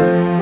Música